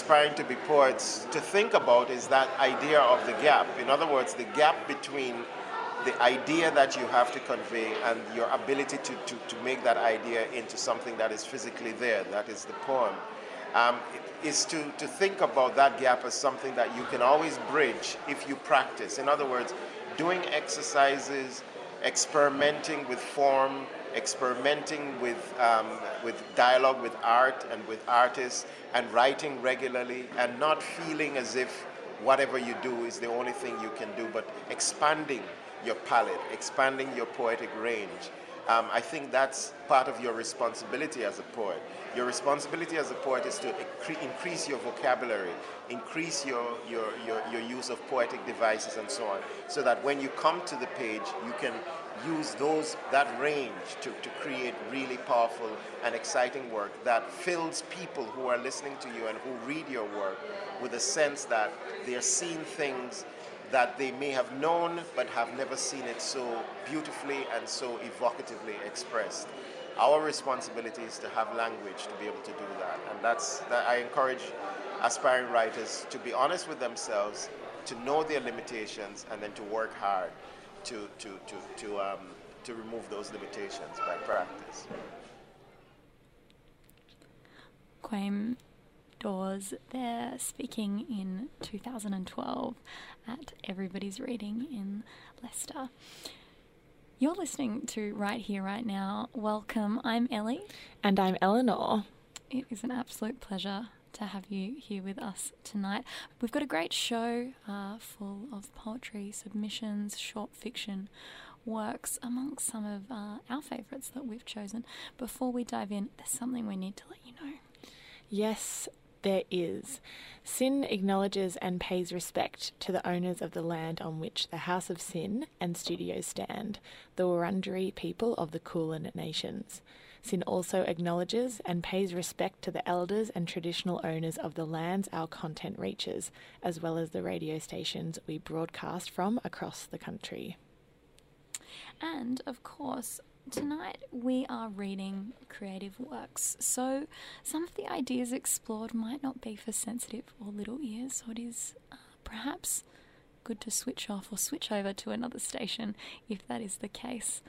aspiring to be poets to think about is that idea of the gap. In other words, the gap between the idea that you have to convey and your ability to, to, to make that idea into something that is physically there, that is the poem, um, is to, to think about that gap as something that you can always bridge if you practice. In other words, doing exercises, experimenting with form, experimenting with, um, with dialogue, with art, and with artists, and writing regularly, and not feeling as if whatever you do is the only thing you can do, but expanding your palette, expanding your poetic range. Um, I think that's part of your responsibility as a poet. Your responsibility as a poet is to increase your vocabulary, increase your, your, your, your use of poetic devices and so on, so that when you come to the page, you can use those that range to, to create really powerful and exciting work that fills people who are listening to you and who read your work with a sense that they're seeing things that they may have known but have never seen it so beautifully and so evocatively expressed. Our responsibility is to have language to be able to do that, and that's that I encourage aspiring writers to be honest with themselves, to know their limitations, and then to work hard to to to to um, to remove those limitations by practice. Kwame Dawes there speaking in 2012 at Everybody's Reading in Leicester. You're listening to Right Here, Right Now. Welcome. I'm Ellie. And I'm Eleanor. It is an absolute pleasure to have you here with us tonight. We've got a great show uh, full of poetry, submissions, short fiction works, amongst some of uh, our favourites that we've chosen. Before we dive in, there's something we need to let you know. Yes, there is. SYN acknowledges and pays respect to the owners of the land on which the House of SYN and studios stand, the Wurundjeri people of the Kulin Nations. SYN also acknowledges and pays respect to the elders and traditional owners of the lands our content reaches, as well as the radio stations we broadcast from across the country. And, of course, Tonight we are reading creative works, so some of the ideas explored might not be for sensitive or little ears, so it is uh, perhaps good to switch off or switch over to another station if that is the case.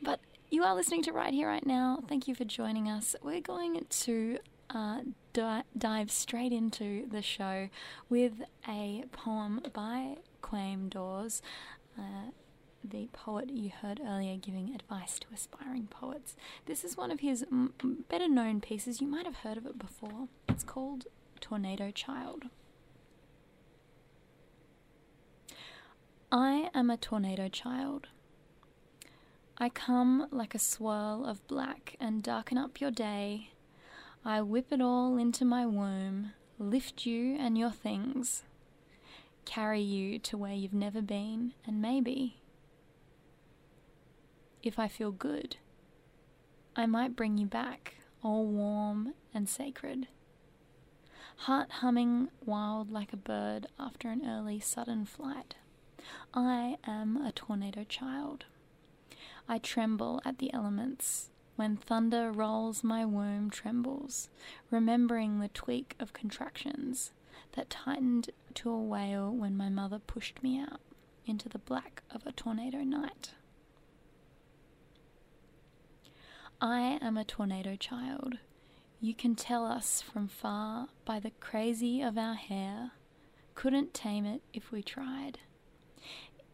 But you are listening to Right Here, Right Now. Thank you for joining us. We're going to uh, di- dive straight into the show with a poem by Kwame Dawes. Uh, the poet you heard earlier giving advice to aspiring poets. This is one of his m- better known pieces. You might have heard of it before. It's called Tornado Child. I am a tornado child. I come like a swirl of black and darken up your day. I whip it all into my womb, lift you and your things, carry you to where you've never been, and maybe if I feel good, I might bring you back, all warm and sacred. Heart humming wild like a bird after an early sudden flight. I am a tornado child. I tremble at the elements. When thunder rolls, my womb trembles, remembering the tweak of contractions that tightened to a wail when my mother pushed me out into the black of a tornado night. I am a tornado child. You can tell us from far by the crazy of our hair. Couldn't tame it if we tried.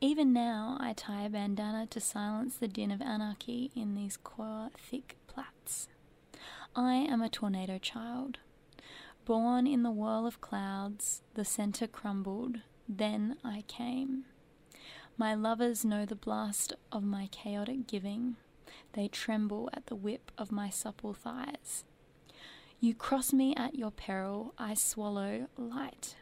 Even now, I tie a bandana to silence the din of anarchy in these core, thick plaits. I am a tornado child. Born in the whirl of clouds, the centre crumbled, then I came. My lovers know the blast of my chaotic giving. They tremble at the whip of my supple thighs. You cross me at your peril, I swallow light.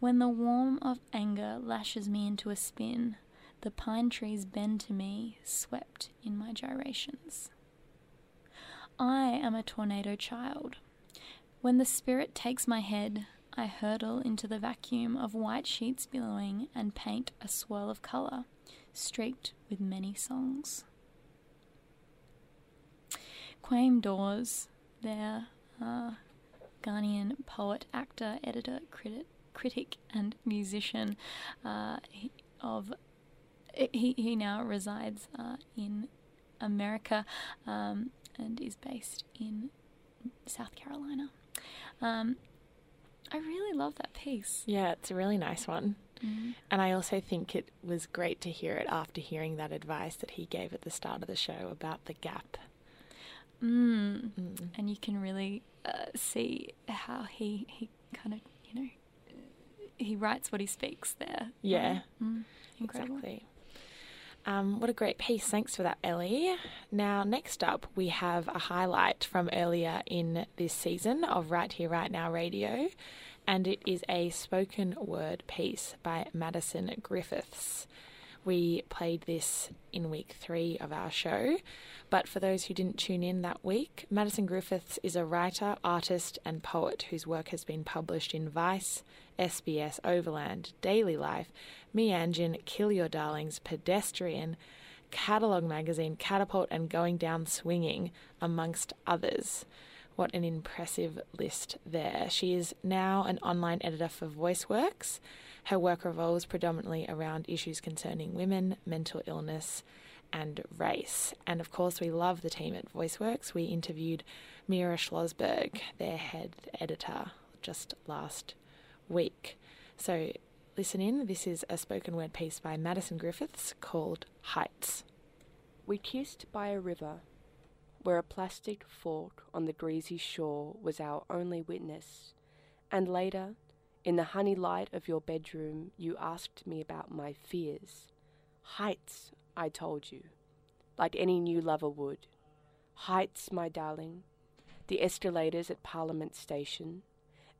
When the warmth of anger lashes me into a spin, the pine trees bend to me, swept in my gyrations. I am a tornado child. When the spirit takes my head, I hurtle into the vacuum of white sheets billowing and paint a swirl of colour, streaked with many songs. Kwame Dawes there, uh, Ghanaian poet, actor, editor, critic, critic and musician uh, of. He, he now resides uh, in America um, and is based in South Carolina. Um, I really love that piece. Yeah, it's a really nice one. Mm. And I also think it was great to hear it after hearing that advice that he gave at the start of the show about the gap. Mm. Mm. And you can really uh, see how he, he kind of, you know, he writes what he speaks there. Yeah. Mm. Exactly. Um, what a great piece. Thanks for that, Ellie. Now, next up, we have a highlight from earlier in this season of Right Here, Right Now Radio, and it is a spoken word piece by Madison Griffiths. We played this in week three of our show, but for those who didn't tune in that week, Madison Griffiths is a writer, artist, and poet whose work has been published in Vice, SBS Overland, Daily Life, Meanjin, Kill Your Darlings, Pedestrian, Catalogue Magazine, Catapult, and Going Down Swinging, amongst others. What an impressive list there. She is now an online editor for VoiceWorks. Her work revolves predominantly around issues concerning women, mental illness, and race. And of course, we love the team at VoiceWorks. We interviewed Mira Schlossberg, their head editor, just last week. So listen in. This is a spoken word piece by Madison Griffiths called Heights. We kissed by a river, where a plastic fork on the greasy shore was our only witness, and later, in the honey light of your bedroom, you asked me about my fears. Heights, I told you, like any new lover would. Heights, my darling, the escalators at Parliament Station,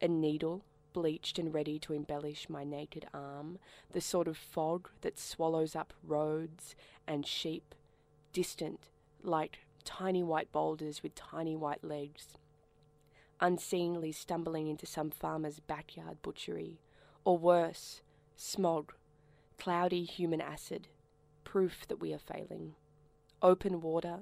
a needle bleached and ready to embellish my naked arm, the sort of fog that swallows up roads and sheep, distant, like tiny white boulders with tiny white legs, unseeingly stumbling into some farmer's backyard butchery, or worse, smog, cloudy human acid, proof that we are failing. Open water,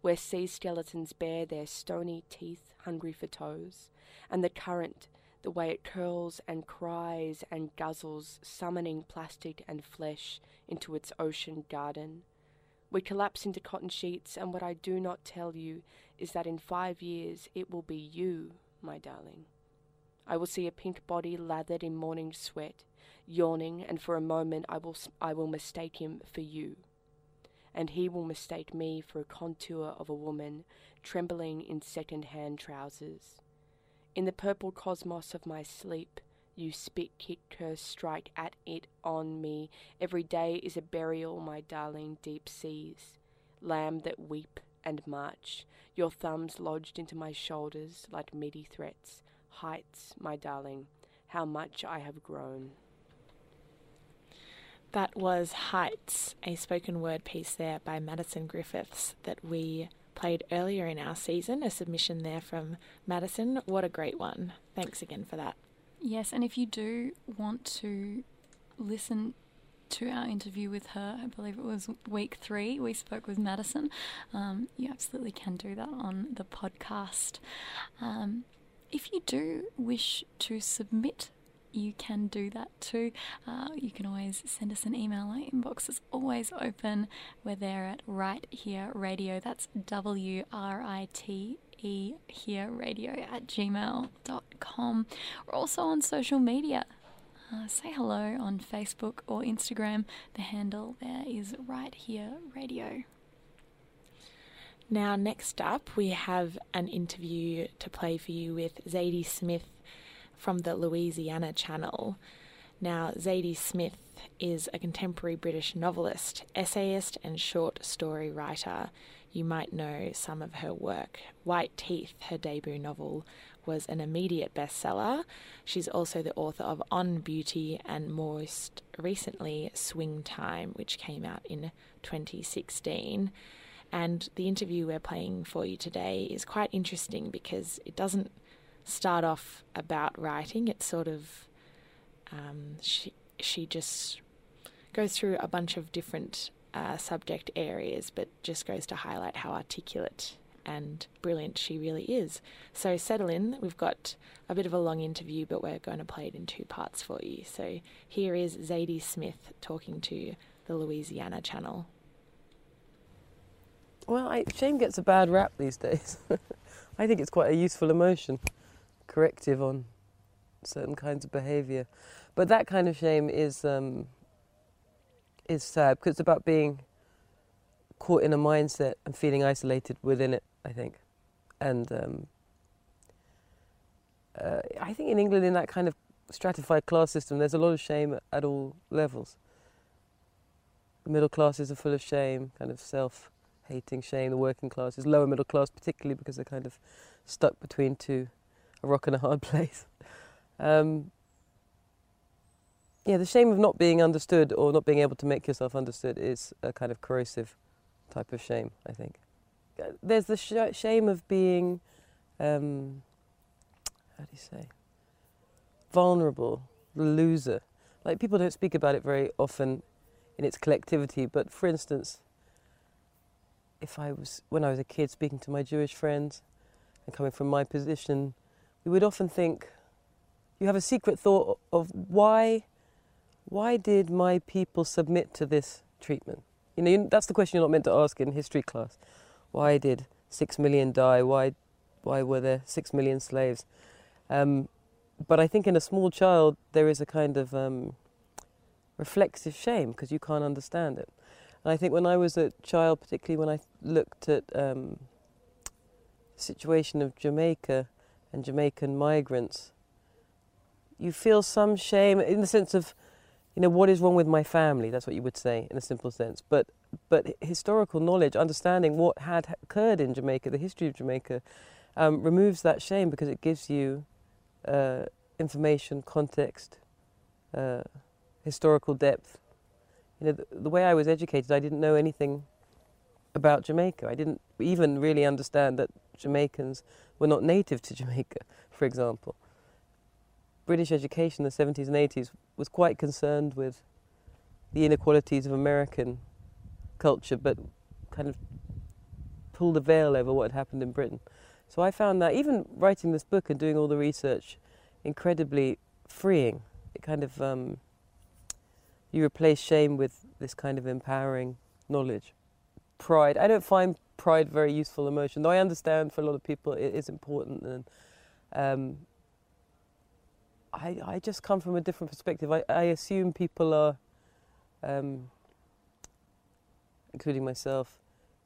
where sea skeletons bare their stony teeth hungry for toes, and the current, the way it curls and cries and guzzles, summoning plastic and flesh into its ocean garden. We collapse into cotton sheets, and what I do not tell you is that in five years it will be you, my darling. I will see a pink body lathered in morning sweat, yawning, and for a moment I will, I will mistake him for you. And he will mistake me for a contour of a woman trembling in second hand trousers. In the purple cosmos of my sleep, you spit, kick, curse, strike at it on me. Every day is a burial, my darling, deep seas. Lamb that weep and march, your thumbs lodged into my shoulders like meaty threats. Heights, my darling, how much I have grown. That was Heights, a spoken word piece there by Madison Griffiths that we played earlier in our season. A submission there from Madison. What a great one. Thanks again for that. Yes, and if you do want to listen to our interview with her, I believe it was week three, we spoke with Madison. Um, you absolutely can do that on the podcast. Um, if you do wish to submit, you can do that too. Uh, you can always send us an email. Our inbox is always open. We're there at Right Here Radio. That's W R I T E here radio at gmail.com. We're also on social media. Uh, say hello on Facebook or Instagram. The handle there is Right Here Radio. Now, next up, we have an interview to play for you with Zadie Smith from the Louisiana Channel. Now, Zadie Smith is a contemporary British novelist, essayist, and short story writer. You might know some of her work. White Teeth, her debut novel, was an immediate bestseller. She's also the author of On Beauty and most recently Swing Time, which came out in 2016. And the interview we're playing for you today is quite interesting because it doesn't start off about writing. It's sort of um, she she just goes through a bunch of different uh, subject areas, but just goes to highlight how articulate and brilliant she really is. So settle in. We've got a bit of a long interview, but we're going to play it in two parts for you. So here is Zadie Smith talking to the Louisiana Channel. Well, I, shame gets a bad rap these days. I think it's quite a useful emotion, corrective on certain kinds of behaviour. But that kind of shame is um, is sad because it's about being caught in a mindset and feeling isolated within it. I think, and um, uh, I think in England, in that kind of stratified class system, there's a lot of shame at all levels. The middle classes are full of shame, kind of self hating shame. The working class is lower middle class, particularly because they're kind of stuck between two, a rock and a hard place. Um, yeah, the shame of not being understood or not being able to make yourself understood is a kind of corrosive type of shame, I think. Uh, there's the sh- shame of being, um, how do you say, vulnerable, the loser. Like people don't speak about it very often in its collectivity, but for instance, if I was, when I was a kid, speaking to my Jewish friends and coming from my position, we would often think, you have a secret thought of why why did my people submit to this treatment? You know, that's the question you're not meant to ask in history class. Why did six million die? Why, why were there six million slaves? Um, but I think in a small child there is a kind of um, reflexive shame because you can't understand it. And I think when I was a child, particularly when I looked at um, the situation of Jamaica and Jamaican migrants, you feel some shame in the sense of you know, what is wrong with my family? That's what you would say in a simple sense. But but historical knowledge, understanding what had occurred in Jamaica, the history of Jamaica, um, removes that shame because it gives you uh, information, context, uh, historical depth. You know, the, the way I was educated, I didn't know anything about Jamaica. I didn't even really understand that Jamaicans were not native to Jamaica, for example. British education in the 70s and 80s was quite concerned with the inequalities of American culture, but kind of pulled a veil over what had happened in Britain. So I found that even writing this book and doing all the research incredibly freeing. It kind of um, you replace shame with this kind of empowering knowledge. Pride. I don't find pride very useful emotion, though I understand for a lot of people it is important and um, I, I just come from a different perspective. I, I assume people are, um, including myself,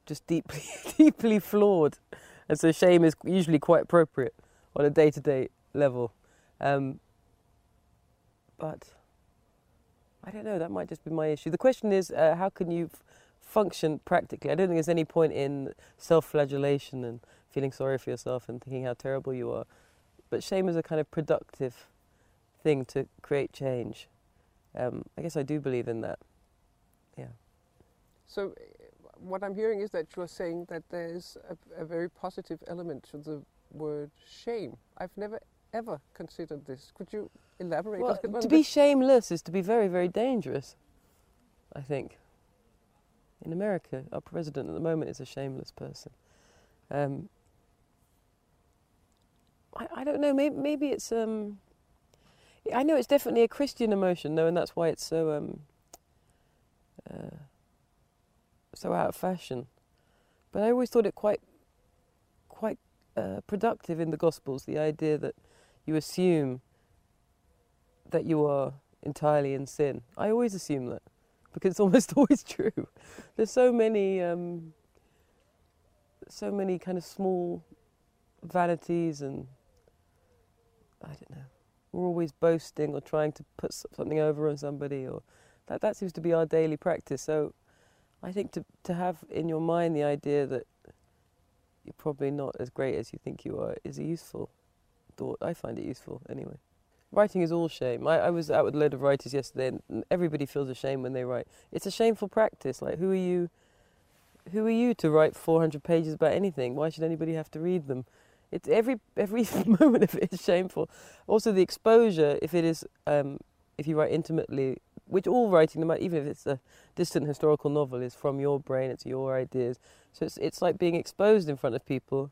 just deeply, deeply flawed. And so shame is usually quite appropriate on a day to day level. Um, but I don't know, that might just be my issue. The question is uh, how can you f- function practically? I don't think there's any point in self flagellation and feeling sorry for yourself and thinking how terrible you are. But shame is a kind of productive thing to create change. Um, I guess I do believe in that. Yeah. So, what I'm hearing is that you're saying that there's a, a very positive element to the word shame. I've never ever considered this. Could you elaborate well, To be shameless is to be very, very dangerous, I think. In America, our president at the moment is a shameless person. Um, I, I don't know, maybe, maybe it's. Um, I know it's definitely a Christian emotion, though, and that's why it's so um, uh, so out of fashion. But I always thought it quite quite uh, productive in the Gospels. The idea that you assume that you are entirely in sin. I always assume that because it's almost always true. There's so many um, so many kind of small vanities and I don't know we're always boasting or trying to put something over on somebody, or that that seems to be our daily practice. So, I think to to have in your mind the idea that you're probably not as great as you think you are is a useful thought. I find it useful anyway. Writing is all shame. I, I was out with a load of writers yesterday, and everybody feels ashamed when they write. It's a shameful practice. Like, who are you? Who are you to write 400 pages about anything? Why should anybody have to read them? It's every every moment of it is shameful. Also, the exposure, if it is, um, if you write intimately which all writing, even if it's a distant historical novel, is from your brain. It's your ideas. So it's it's like being exposed in front of people,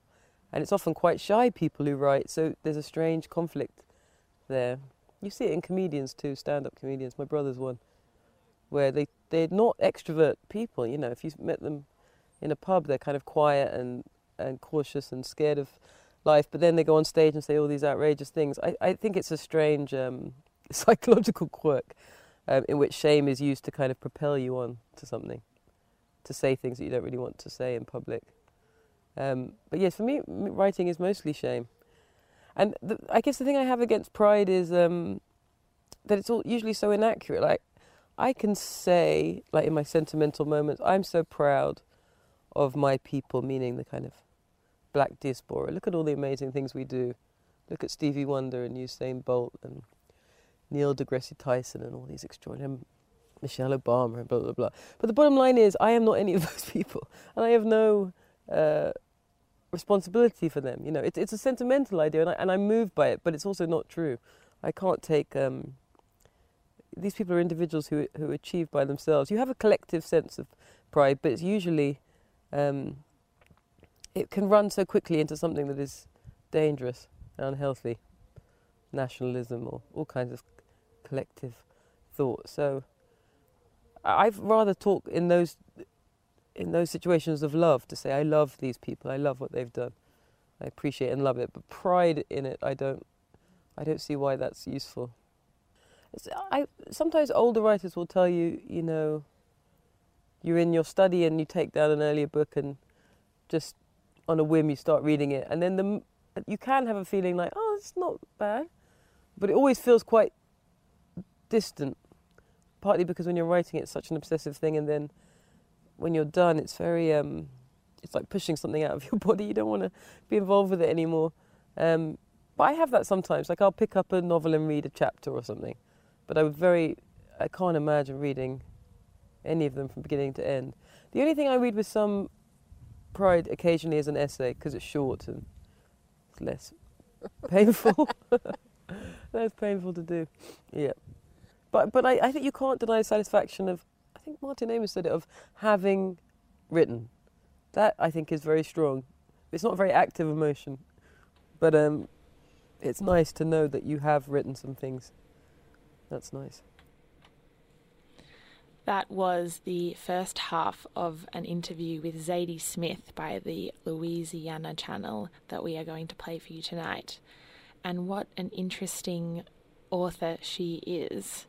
and it's often quite shy people who write. So there's a strange conflict there. You see it in comedians too, stand-up comedians. My brother's one, where they they're not extrovert people. You know, if you met them in a pub, they're kind of quiet and and cautious and scared of life. But then they go on stage and say all these outrageous things. I I think it's a strange um, psychological quirk um, in which shame is used to kind of propel you on to something, to say things that you don't really want to say in public. Um, but yes, for me, writing is mostly shame. And the, I guess the thing I have against pride is um, that it's all usually so inaccurate. Like I can say, like in my sentimental moments, I'm so proud of my people, meaning the kind of black diaspora. Look at all the amazing things we do. Look at Stevie Wonder and Usain Bolt and Neil deGrasse Tyson and all these extraordinary Michelle Obama and blah blah blah. But the bottom line is, I am not any of those people, and I have no uh, responsibility for them. You know, it's it's a sentimental idea, and, I, and I'm moved by it, but it's also not true. I can't take. Um, these people are individuals who who achieve by themselves. You have a collective sense of pride, but it's usually um, it can run so quickly into something that is dangerous and unhealthy, nationalism or all kinds of collective thought. So I've rather talk in those in those situations of love to say I love these people, I love what they've done, I appreciate and love it. But pride in it, I don't, I don't see why that's useful. I sometimes older writers will tell you, you know, you're in your study and you take down an earlier book and just on a whim you start reading it, and then the you can have a feeling like, oh, it's not bad, but it always feels quite distant. Partly because when you're writing, it's such an obsessive thing, and then when you're done, it's very um, it's like pushing something out of your body. You don't want to be involved with it anymore. Um, but I have that sometimes. Like I'll pick up a novel and read a chapter or something, but I would very I can't imagine reading any of them from beginning to end. The only thing I read with some pride occasionally is an essay because it's short and it's less painful. less painful to do. Yeah. But but I, I think you can't deny the satisfaction of think Martin Amis said it of having written. That I think is very strong. It's not very active emotion, but um, it's nice to know that you have written some things. That's nice. That was the first half of an interview with Zadie Smith by the Louisiana channel that we are going to play for you tonight. And what an interesting author she is.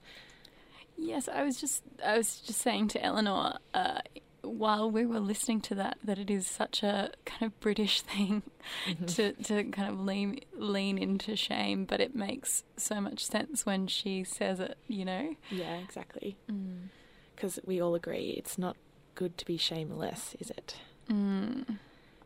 Yes, I was just I was just saying to Eleanor uh, while we were listening to that that it is such a kind of British thing mm-hmm. to to kind of lean lean into shame, but it makes so much sense when she says it. You know. Yeah, exactly. Because mm. we all agree it's not good to be shameless, is it? Mm.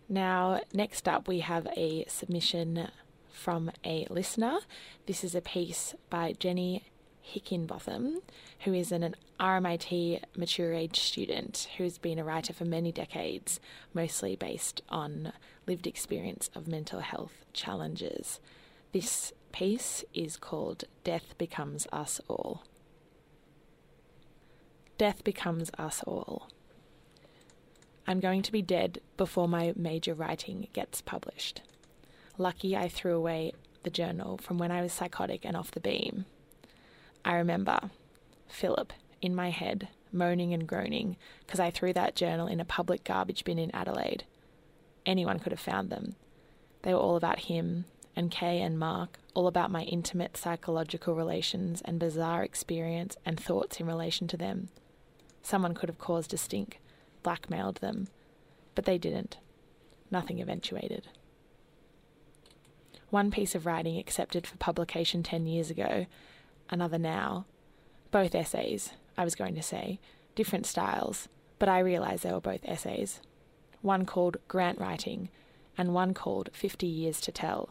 Now, next up, we have a submission from a listener. This is a piece by Jenny Hickinbotham, who is an, an RMIT mature age student who's been a writer for many decades, mostly based on lived experience of mental health challenges. This piece is called Death Becomes Us All. Death becomes us all. I'm going to be dead before my major writing gets published. Lucky I threw away the journal from when I was psychotic and off the beam. I remember Philip in my head moaning and groaning because I threw that journal in a public garbage bin in Adelaide. Anyone could have found them. They were all about him and Kay and Mark, all about my intimate psychological relations and bizarre experience and thoughts in relation to them. Someone could have caused a stink, blackmailed them, but they didn't. Nothing eventuated. One piece of writing accepted for publication 10 years ago another now. Both essays, I was going to say, different styles, but I realised they were both essays. One called Grant Writing, and one called 50 Years to Tell.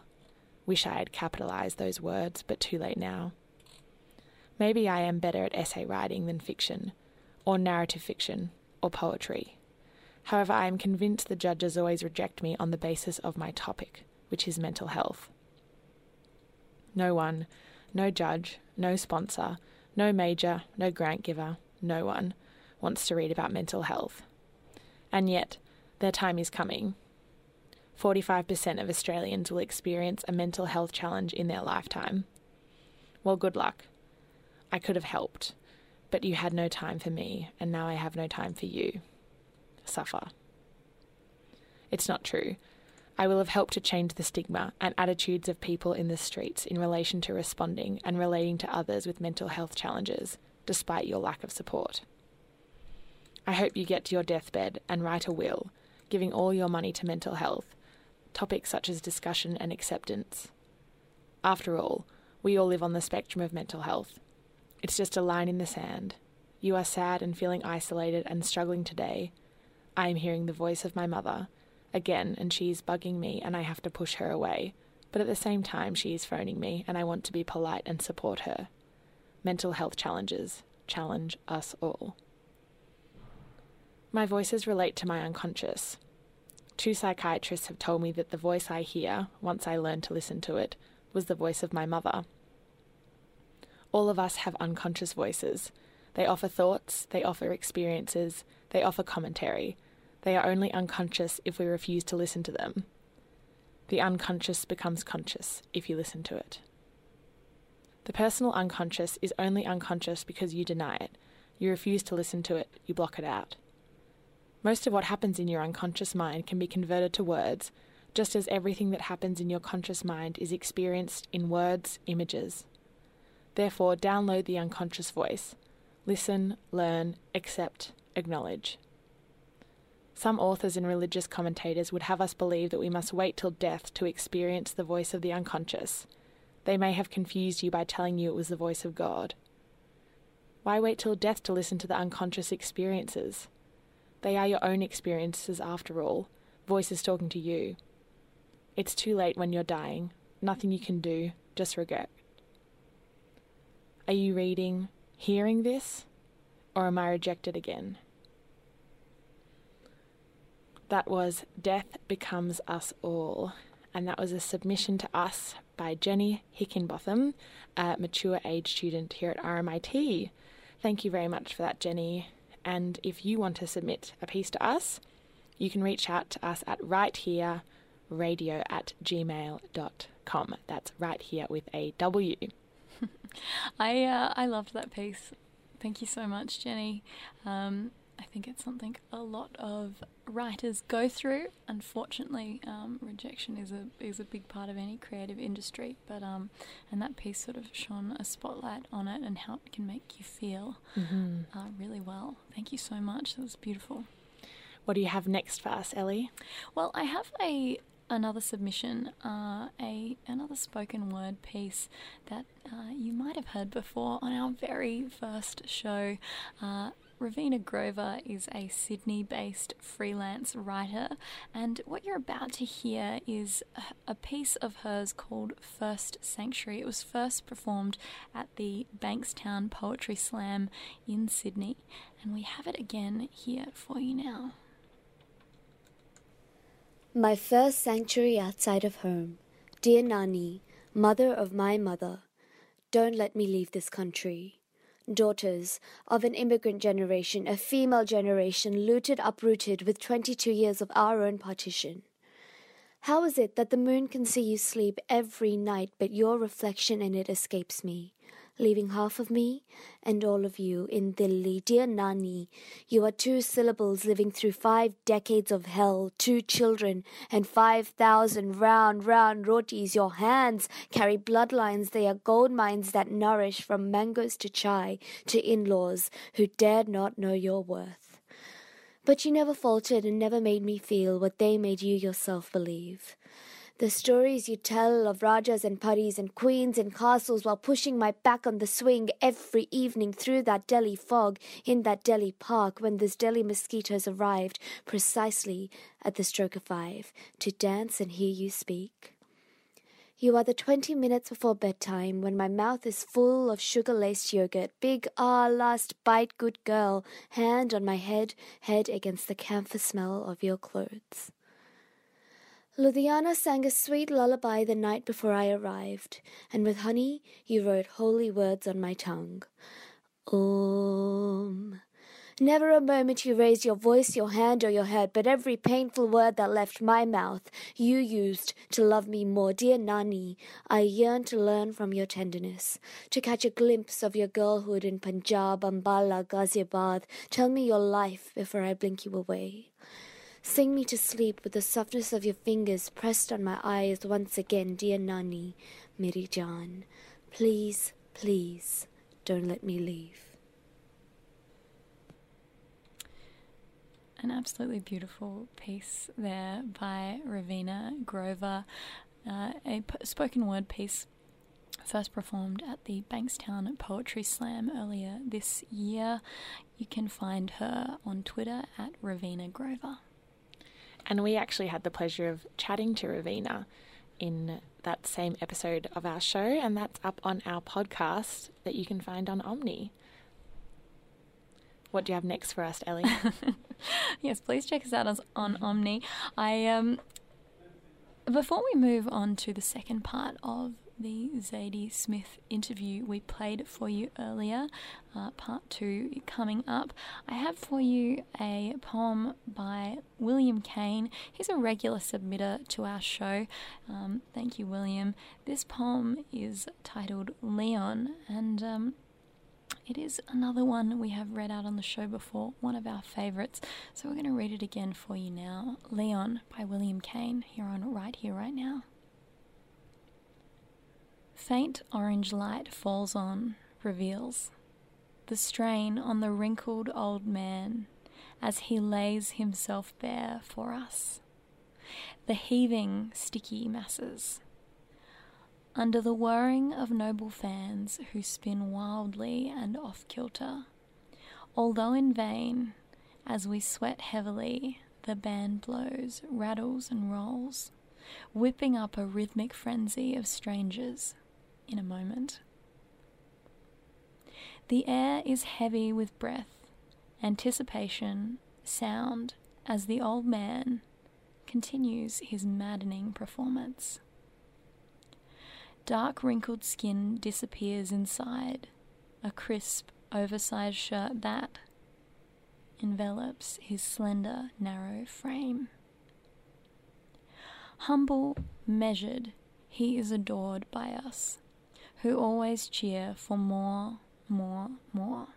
Wish I had capitalised those words, but too late now. Maybe I am better at essay writing than fiction, or narrative fiction, or poetry. However, I am convinced the judges always reject me on the basis of my topic, which is mental health. No one, no judge, no sponsor, No major, no grant giver, no one wants to read about mental health. And yet, their time is coming. 45% of Australians will experience a mental health challenge in their lifetime. Well, good luck. I could have helped, but you had no time for me, and now I have no time for you. Suffer. It's not true. I will have helped to change the stigma and attitudes of people in the streets in relation to responding and relating to others with mental health challenges, despite your lack of support. I hope you get to your deathbed and write a will, giving all your money to mental health, topics such as discussion and acceptance. After all, we all live on the spectrum of mental health. It's just a line in the sand. You are sad and feeling isolated and struggling today. I am hearing the voice of my mother again, and she is bugging me, and I have to push her away. But at the same time, she is phoning me, and I want to be polite and support her. Mental health challenges challenge us all. My voices relate to my unconscious. Two psychiatrists have told me that the voice I hear, once I learn to listen to it, was the voice of my mother. All of us have unconscious voices. They offer thoughts, they offer experiences, they offer commentary. They are only unconscious if we refuse to listen to them. The unconscious becomes conscious if you listen to it. The personal unconscious is only unconscious because you deny it. You refuse to listen to it, you block it out. Most of what happens in your unconscious mind can be converted to words, just as everything that happens in your conscious mind is experienced in words, images. Therefore, download the unconscious voice. Listen, learn, accept, acknowledge. Some authors and religious commentators would have us believe that we must wait till death to experience the voice of the unconscious. They may have confused you by telling you it was the voice of God. Why wait till death to listen to the unconscious experiences? They are your own experiences after all, voices talking to you. It's too late when you're dying, nothing you can do, just regret. Are you reading, hearing this, or am I rejected again? That was Death Becomes Us All, and that was a submission to us by Jenny Hickinbotham, a mature age student here at RMIT. Thank you very much for that, Jenny. And if you want to submit a piece to us, you can reach out to us at right here radio at gmail.com. That's right here with a W. I uh, I loved that piece. Thank you so much, Jenny. Um, I think it's something a lot of writers go through. Unfortunately, um, rejection is a is a big part of any creative industry. But um, and that piece sort of shone a spotlight on it and how it can make you feel Mm-hmm. uh, really well. Thank you so much. That was beautiful. What do you have next for us, Ellie? Well, I have a another submission, uh, a another spoken word piece that uh, you might have heard before on our very first show. Uh, Ravina Grover is a Sydney based freelance writer, and what you're about to hear is a- piece of hers called First Sanctuary. It was first performed at the Bankstown Poetry Slam in Sydney, and we have it again here for you now. My first sanctuary outside of home. Dear Nani, mother of my mother, don't let me leave this country. Daughters of an immigrant generation, a female generation, looted, uprooted with 22 years of our own partition. How is it that the moon can see you sleep every night, but your reflection in it escapes me, leaving half of me and all of you in Delhi? Dear Nani, you are two syllables living through five decades of hell, two children, and five thousand round, round rotis. Your hands carry bloodlines, they are gold mines that nourish from mangoes to chai to in laws who dared not know your worth. But you never faltered and never made me feel what they made you yourself believe. The stories you tell of Rajas and Paris and queens and castles while pushing my back on the swing every evening through that Delhi fog in that Delhi park when those Delhi mosquitoes arrived precisely at the stroke of five to dance and hear you speak. You are the twenty minutes before bedtime when my mouth is full of sugar laced yogurt. Big ah, last bite, good girl. Hand on my head, head against the camphor smell of your clothes. Ludhiana sang a sweet lullaby the night before I arrived, and with honey he wrote holy words on my tongue. Om. Never a moment you raised your voice, your hand, or your head, but every painful word that left my mouth you used to love me more. Dear Nani, I yearn to learn from your tenderness, to catch a glimpse of your girlhood in Punjab, Ambala, Ghaziabad. Tell me your life before I blink you away. Sing me to sleep with the softness of your fingers pressed on my eyes once again, dear Nani, Miri Jaan. Please, please, don't let me leave. An absolutely beautiful piece there by Ravina Grover, uh, a p- spoken word piece first performed at the Bankstown Poetry Slam earlier this year. You can find her on Twitter at Ravina Grover. And we actually had the pleasure of chatting to Ravina in that same episode of our show, and that's up on our podcast that you can find on Omny. What do you have next for us, Ellie? yes, please check us out on, Omny. I um, before we move on to the second part of the Zadie Smith interview we played for you earlier, uh, part two coming up. I have for you a poem by William Kane. He's a regular submitter to our show. Um, thank you, William. This poem is titled Leon, and um, it is another one we have read out on the show before, one of our favourites. So we're going to read it again for you now. Leon by William Kane, here on Right Here, Right Now. Faint orange light falls on, reveals the strain on the wrinkled old man as he lays himself bare for us. The heaving, sticky masses. Under the whirring of noble fans who spin wildly and off kilter, although in vain, as we sweat heavily, the band blows, rattles, and rolls, whipping up a rhythmic frenzy of strangers in a moment. The air is heavy with breath, anticipation, sound, as the old man continues his maddening performance. Dark wrinkled skin disappears inside a crisp, oversized shirt that envelops his slender, narrow frame. Humble, measured, he is adored by us who always cheer for more, more, more.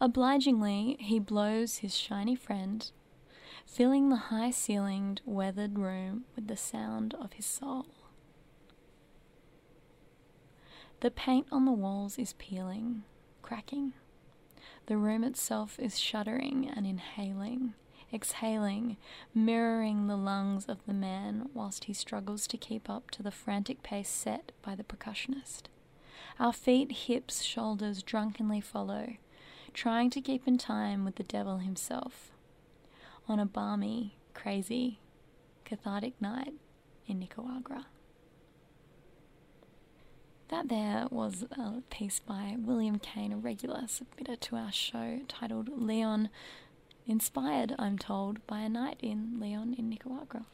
Obligingly, he blows his shiny friend, filling the high ceilinged, weathered room with the sound of his soul. The paint on the walls is peeling, cracking. The room itself is shuddering and inhaling, exhaling, mirroring the lungs of the man whilst he struggles to keep up to the frantic pace set by the percussionist. Our feet, hips, shoulders drunkenly follow, trying to keep in time with the devil himself. On a balmy, crazy, cathartic night in Nicaragua. That there was a piece by William Kane, a regular submitter to our show, titled Leon inspired, I'm told, by a night in Leon in Nicaragua.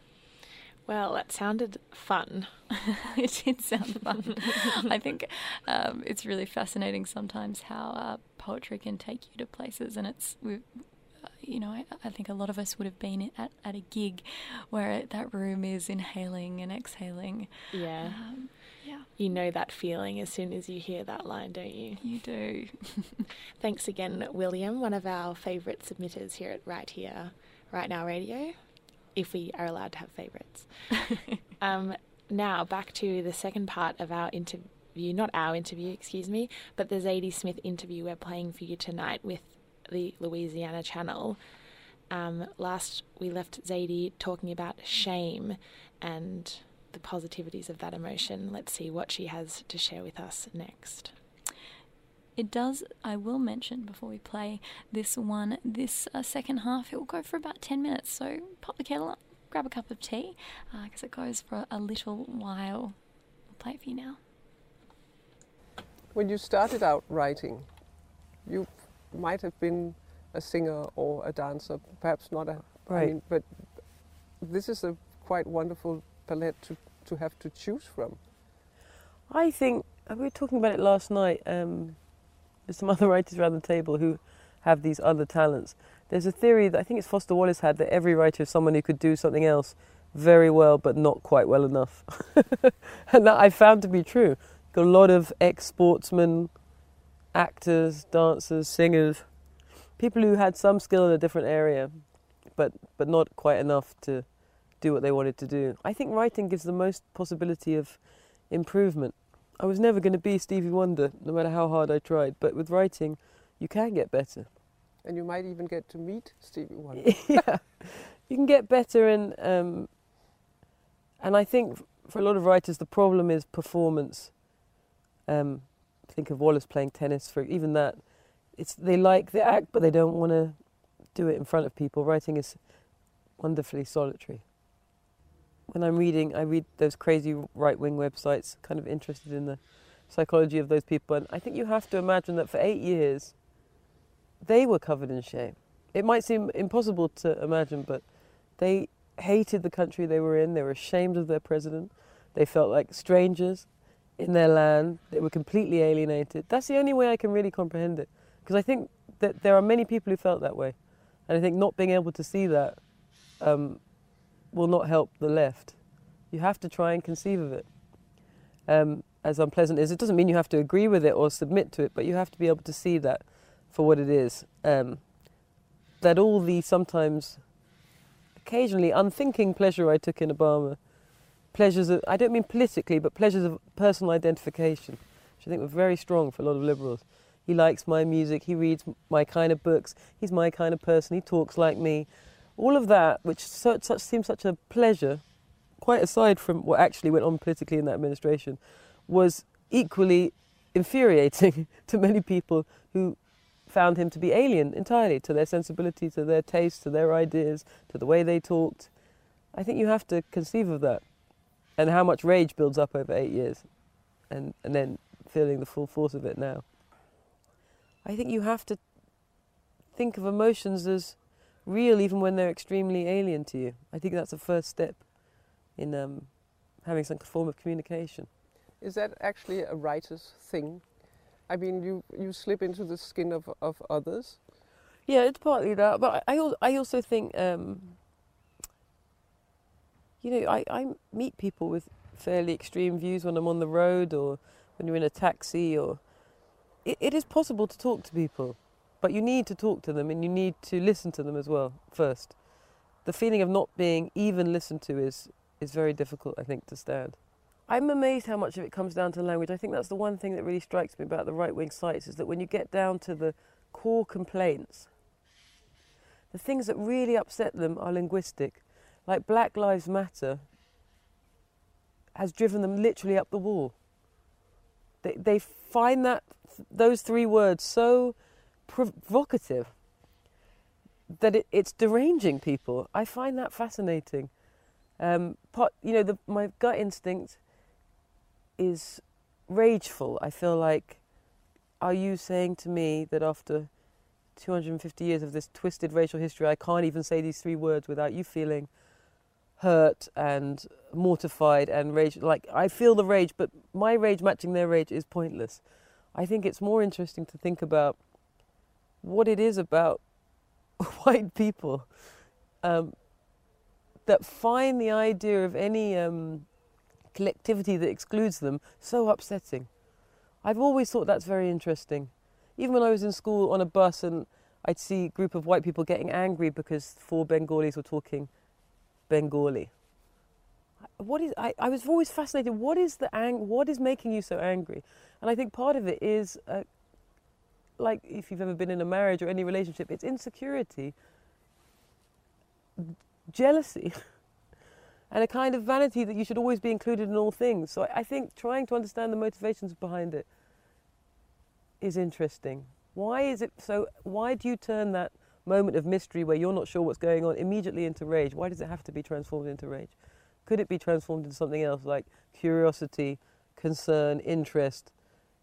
Well, that sounded fun. it did sound fun. I think um, it's really fascinating sometimes how uh, poetry can take you to places, and it's we, you know, I, I, think a lot of us would have been at, at a gig where that room is inhaling and exhaling. Yeah. Um, yeah. You know that feeling as soon as you hear that line, don't you? You do. Thanks again, William, one of our favourite submitters here at Right Here, Right Now Radio, if we are allowed to have favourites. um, now, back to the second part of our interview, not our interview, excuse me, but the Zadie Smith interview we're playing for you tonight with the Louisiana Channel. Um, last, we left Zadie talking about shame and the positivities of that emotion. Let's see what she has to share with us next. It does, I will mention before we play this one, this uh, second half, it will go for about 10 minutes. So pop the kettle up, grab a cup of tea, because uh, it goes for a little while. We'll play it for you now. When you started out writing, you might have been a singer or a dancer, perhaps not a, right. I mean, but this is a quite wonderful to, to have to choose from. I think we were talking about it last night. Um, there's some other writers around the table who have these other talents. There's a theory that I think it's Foster Wallace had that every writer is someone who could do something else very well but not quite well enough. and that I found to be true. Got a lot of ex sportsmen, actors, dancers, singers, people who had some skill in a different area but but not quite enough to do what they wanted to do. I think writing gives the most possibility of improvement. I was never going to be Stevie Wonder, no matter how hard I tried, but with writing, you can get better. And you might even get to meet Stevie Wonder. yeah, you can get better, and um, and I think for a lot of writers, the problem is performance. Um, think of Wallace playing tennis for even that. It's they like the act, but they don't want to do it in front of people. Writing is wonderfully solitary. When I'm reading, I read those crazy right wing websites, kind of interested in the psychology of those people. And I think you have to imagine that for eight years, they were covered in shame. It might seem impossible to imagine, but they hated the country they were in. They were ashamed of their president. They felt like strangers in their land. They were completely alienated. That's the only way I can really comprehend it. Because I think that there are many people who felt that way. And I think not being able to see that um, will not help the left. You have to try and conceive of it. Um, as unpleasant as it doesn't mean you have to agree with it or submit to it, but you have to be able to see that for what it is. Um, that all the sometimes, occasionally unthinking pleasure I took in Obama, pleasures of, I don't mean politically, but pleasures of personal identification, which I think were very strong for a lot of liberals. He likes my music. He reads my kind of books. He's my kind of person. He talks like me. All of that, which such, such seems such a pleasure, quite aside from what actually went on politically in that administration, was equally infuriating to many people who found him to be alien entirely to their sensibility, to their taste, to their ideas, to the way they talked. I think you have to conceive of that and how much rage builds up over eight years and, and then feeling the full force of it now. I think you have to think of emotions as real even when they're extremely alien to you. I think that's the first step in um, having some form of communication. Is that actually a writer's thing? I mean, you, you slip into the skin of, of others. Yeah, it's partly that, but I, I also think, um, you know, I, I meet people with fairly extreme views when I'm on the road or when you're in a taxi or it, it is possible to talk to people, but you need to talk to them and you need to listen to them as well first. The feeling of not being even listened to is is very difficult, I think, to stand. I'm amazed how much of it comes down to language. I think that's the one thing that really strikes me about the right wing sites is that when you get down to the core complaints, the things that really upset them are linguistic. Like Black Lives Matter has driven them literally up the wall. They, they find that those three words so provocative that it, it's deranging people. I find that fascinating. Um, pot, you know, the, my gut instinct is rageful. I feel like, are you saying to me that after 250 years of this twisted racial history, I can't even say these three words without you feeling hurt and mortified and rage? Like, I feel the rage, but my rage matching their rage is pointless. I think it's more interesting to think about what it is about white people um, that find the idea of any um, collectivity that excludes them so upsetting. I've always thought that's very interesting. Even when I was in school on a bus and I'd see a group of white people getting angry because four Bengalis were talking Bengali. What is I, I was always fascinated. What is the ang- What is making you so angry? And I think part of it is, uh, like if you've ever been in a marriage or any relationship, it's insecurity, jealousy, and a kind of vanity that you should always be included in all things. So I, think trying to understand the motivations behind it is interesting. Why is it so? Why do you turn that moment of mystery where you're not sure what's going on immediately into rage? Why does it have to be transformed into rage? Could it be transformed into something else like curiosity, concern, interest,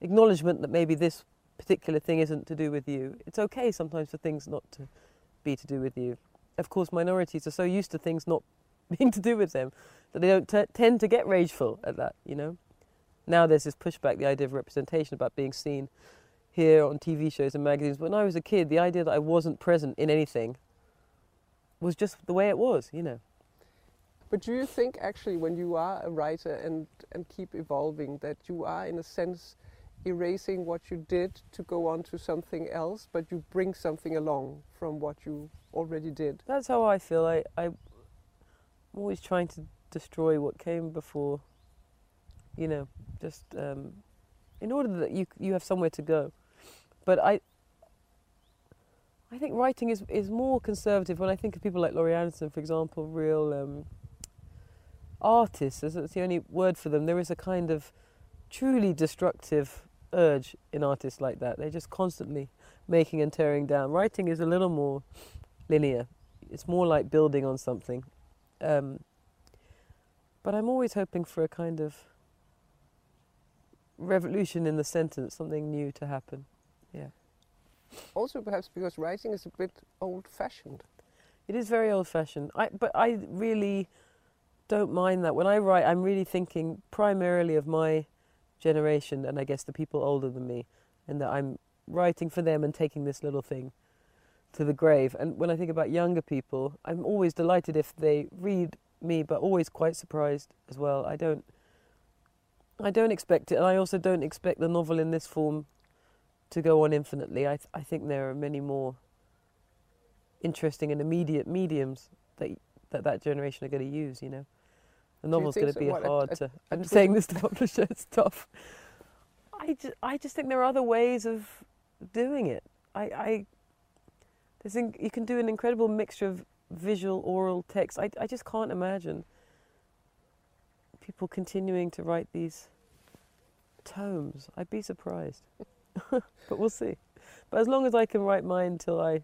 acknowledgement that maybe this particular thing isn't to do with you. It's okay sometimes for things not to be to do with you. Of course, minorities are so used to things not being to do with them that they don't tend to get rageful at that, you know. Now there's this pushback, the idea of representation about being seen here on TV shows and magazines. When I was a kid, the idea that I wasn't present in anything was just the way it was, you know. But do you think actually when you are a writer and, and keep evolving that you are in a sense erasing what you did to go on to something else, but you bring something along from what you already did? That's how I feel. I, I, I'm always trying to destroy what came before, you know, just um, in order that you, you have somewhere to go. But I, I think writing is, is more conservative. When I think of people like Laurie Anderson, for example, real um, artists, that's the only word for them, there is a kind of truly destructive urge in artists like that. They're just constantly making and tearing down. Writing is a little more linear. It's more like building on something. Um, but I'm always hoping for a kind of revolution in the sentence, something new to happen. Yeah. Also, perhaps because writing is a bit old-fashioned. It is very old-fashioned. I, but I really don't mind that. When I write, I'm really thinking primarily of my generation and I guess the people older than me, and that I'm writing for them and taking this little thing to the grave. And when I think about younger people, I'm always delighted if they read me, but always quite surprised as well. I don't, I don't expect it, and I also don't expect the novel in this form to go on infinitely. I, th- I think there are many more interesting and immediate mediums that that, that generation are going to use. You know. The novel's going to be hard a- to. a I'm twist- saying this to publisher, it's tough. I just, I just think there are other ways of doing it. I, I there's in, you can do an incredible mixture of visual, oral, text. I, I just can't imagine people continuing to write these tomes. I'd be surprised, but we'll see. But as long as I can write mine till I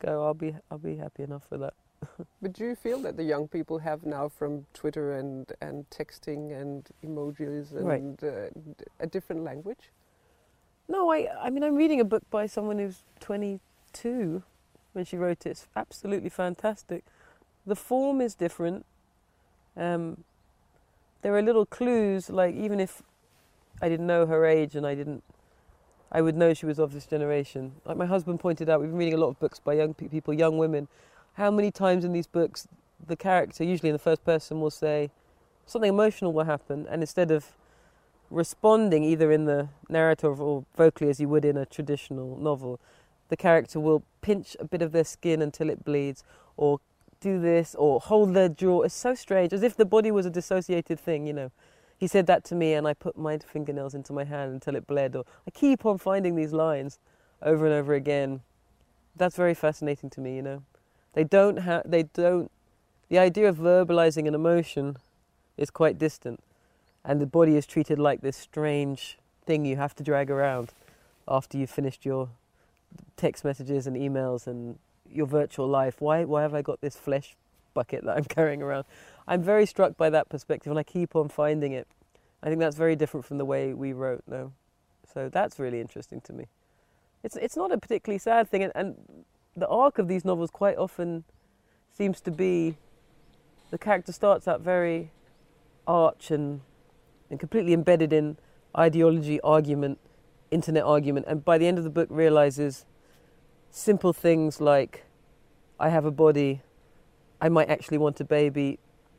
go, I'll be, I'll be happy enough with that. But do you feel that the young people have now from Twitter and, and texting and emojis and Right. uh, a different language? No, I, I mean, I'm reading a book by someone who's 22 when she wrote it. It's absolutely fantastic. The form is different. Um, there are little clues, like even if I didn't know her age and I didn't, I would know she was of this generation. Like my husband pointed out, we've been reading a lot of books by young pe- people, young women. How many times in these books the character, usually in the first person, will say something emotional will happen, and instead of responding either in the narrative or vocally as you would in a traditional novel, the character will pinch a bit of their skin until it bleeds, or do this, or hold their jaw. It's so strange, as if the body was a dissociated thing, you know. He said that to me, and I put my fingernails into my hand until it bled. Or I keep on finding these lines over and over again. That's very fascinating to me, you know. They don't have. They don't. The idea of verbalizing an emotion is quite distant and the body is treated like this strange thing you have to drag around after you've finished your text messages and emails and your virtual life. Why, why have I got this flesh bucket that I'm carrying around? I'm very struck by that perspective and I keep on finding it. I think that's very different from the way we wrote, no. So that's really interesting to me. It's, it's not a particularly sad thing, and, and the arc of these novels quite often seems to be the character starts out very arch and and completely embedded in ideology, argument, internet argument, and by the end of the book realizes simple things like I have a body, I might actually want a baby,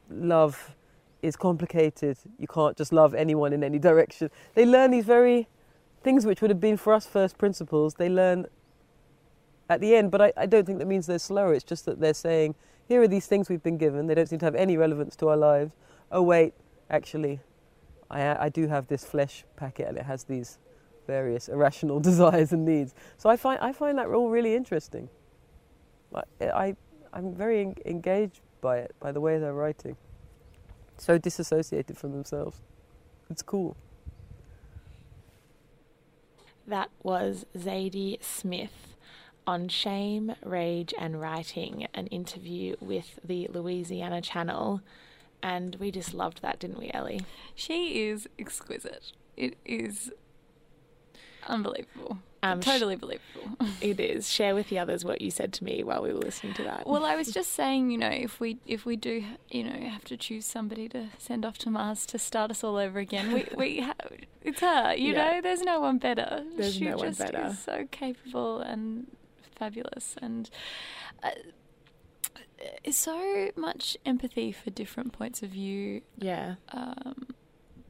love is complicated, you can't just love anyone in any direction. They learn these very things which would have been for us first principles, they learn at the end, but I, I don't think that means they're slower, it's just that they're saying, here are these things we've been given, they don't seem to have any relevance to our lives. Oh, wait, actually, I, uh, I do have this flesh packet and it has these various irrational desires and needs. So I find, I find that all really interesting. I, eh, I, I'm very en- engaged by it, by the way they're writing. So disassociated from themselves. It's cool. That was Zadie Smith on Shame, Rage and Writing, an interview with the Louisiana Channel. And we just loved that, didn't we, Ellie? She is exquisite. It is unbelievable. Um, totally believable. it is. Share with the others what you said to me while we were listening to that. Well, I was just saying, you know, if we if we do, you know, have to choose somebody to send off to Mars to start us all over again, we we ha- it's her. You Yeah. know, there's no one better. There's she no one just better. is so capable and fabulous, and uh, so much empathy for different points of view yeah. um,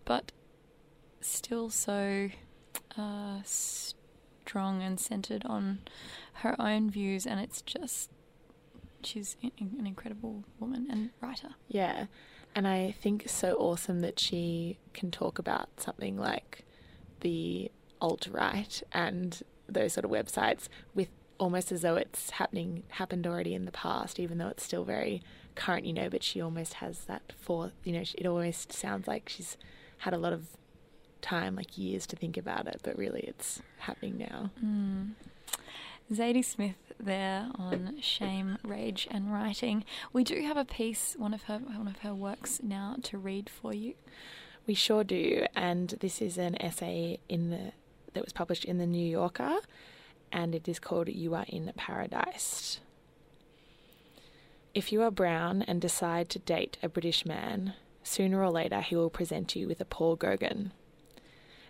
but still so uh, strong and centered on her own views, and it's just she's an incredible woman and writer. Yeah. And I think it's so awesome that she can talk about something like the alt right and those sort of websites with almost as though it's happening happened already in the past, even though it's still very current, you know, but she almost has that for you know, it almost sounds like she's had a lot of time, like years to think about it, but really it's happening now. Mm. Zadie Smith there on shame, rage, and writing. We do have a piece, one of her one of her works now to read for you. We sure do, and this is an essay in the that was published in the New Yorker, and it is called "You Are in Paradise." If you are brown and decide to date a British man, sooner or later he will present you with a Paul Gauguin.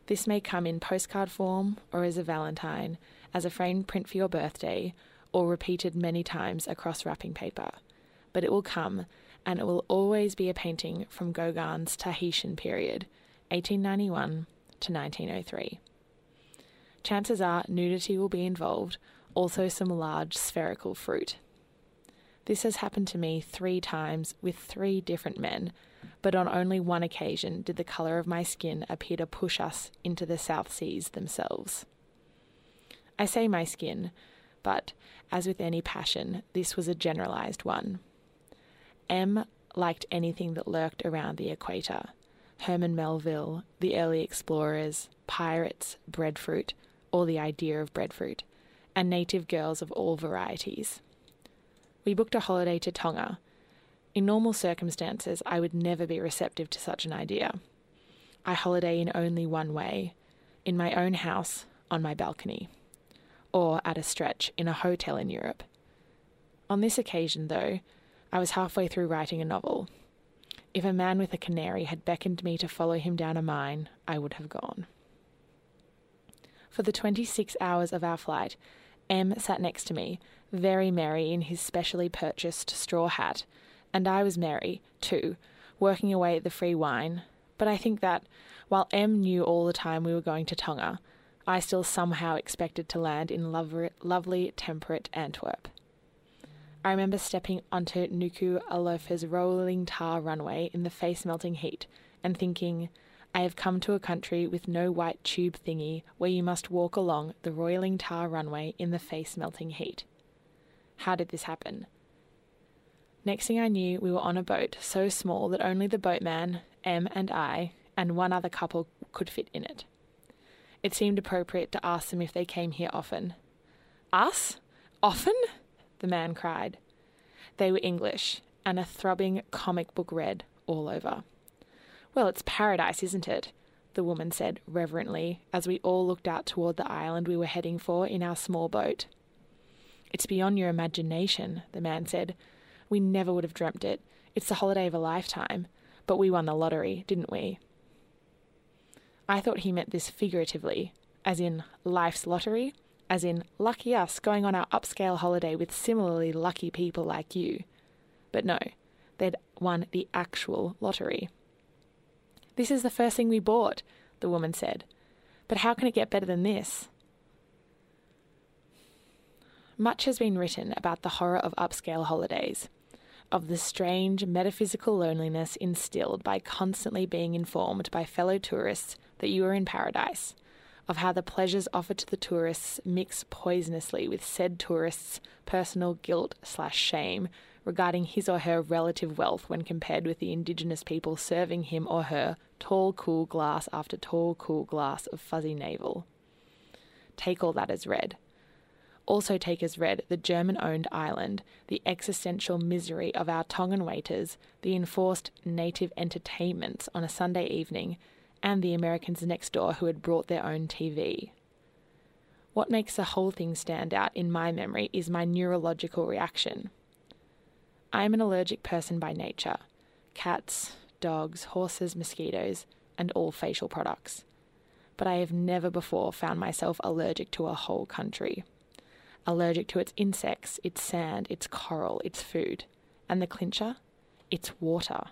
This may come in postcard form or as a valentine, as a framed print for your birthday, or repeated many times across wrapping paper. But it will come, and it will always be a painting from Gauguin's Tahitian period, 1891 to 1903. Chances are nudity will be involved, also some large spherical fruit. This has happened to me three times with three different men, but on only one occasion did the colour of my skin appear to push us into the South Seas themselves. I say my skin, but as with any passion, this was a generalised one. M liked anything that lurked around the equator Herman Melville, the early explorers, pirates, breadfruit, or the idea of breadfruit, and native girls of all varieties. We booked a holiday to Tonga. In normal circumstances, I would never be receptive to such an idea. I holiday in only one way in my own house, on my balcony, or at a stretch in a hotel in Europe. On this occasion, though, I was halfway through writing a novel. If a man with a canary had beckoned me to follow him down a mine, I would have gone. For the 26 hours of our flight, M sat next to me, very merry in his specially purchased straw hat, and I was merry, too, working away at the free wine. But I think that, while M knew all the time we were going to Tonga, I still somehow expected to land in lovely, lovely temperate Antwerp. I remember stepping onto Nuku Alofa's rolling tar runway in the face melting heat and thinking, I have come to a country with no white tube thingy where you must walk along the roiling tar runway in the face melting heat. How did this happen? Next thing I knew, we were on a boat so small that only the boatman, M, and I, and one other couple could fit in it. It seemed appropriate to ask them if they came here often. Us? Often? the man cried. They were English, and a throbbing comic book red all over. Well, it's paradise, isn't it? the woman said reverently as we all looked out toward the island we were heading for in our small boat. It's beyond your imagination, the man said. We never would have dreamt it. It's the holiday of a lifetime. But we won the lottery, didn't we? I thought he meant this figuratively, as in life's lottery, as in lucky us going on our upscale holiday with similarly lucky people like you. But no, they'd won the actual lottery. This is the first thing we bought, the woman said. But how can it get better than this? Much has been written about the horror of upscale holidays, of the strange metaphysical loneliness instilled by constantly being informed by fellow tourists that you are in paradise, of how the pleasures offered to the tourists mix poisonously with said tourists' personal guilt slash shame regarding his or her relative wealth when compared with the indigenous people serving him or her tall, cool glass after tall, cool glass of fuzzy navel. Take all that as read. Also, take as read the German owned island, the existential misery of our Tongan waiters, the enforced native entertainments on a Sunday evening, and the Americans next door who had brought their own TV. What makes the whole thing stand out in my memory is my neurological reaction. I am an allergic person by nature cats, dogs, horses, mosquitoes, and all facial products. But I have never before found myself allergic to a whole country. Allergic to its insects, its sand, its coral, its food. And the clincher? It's water.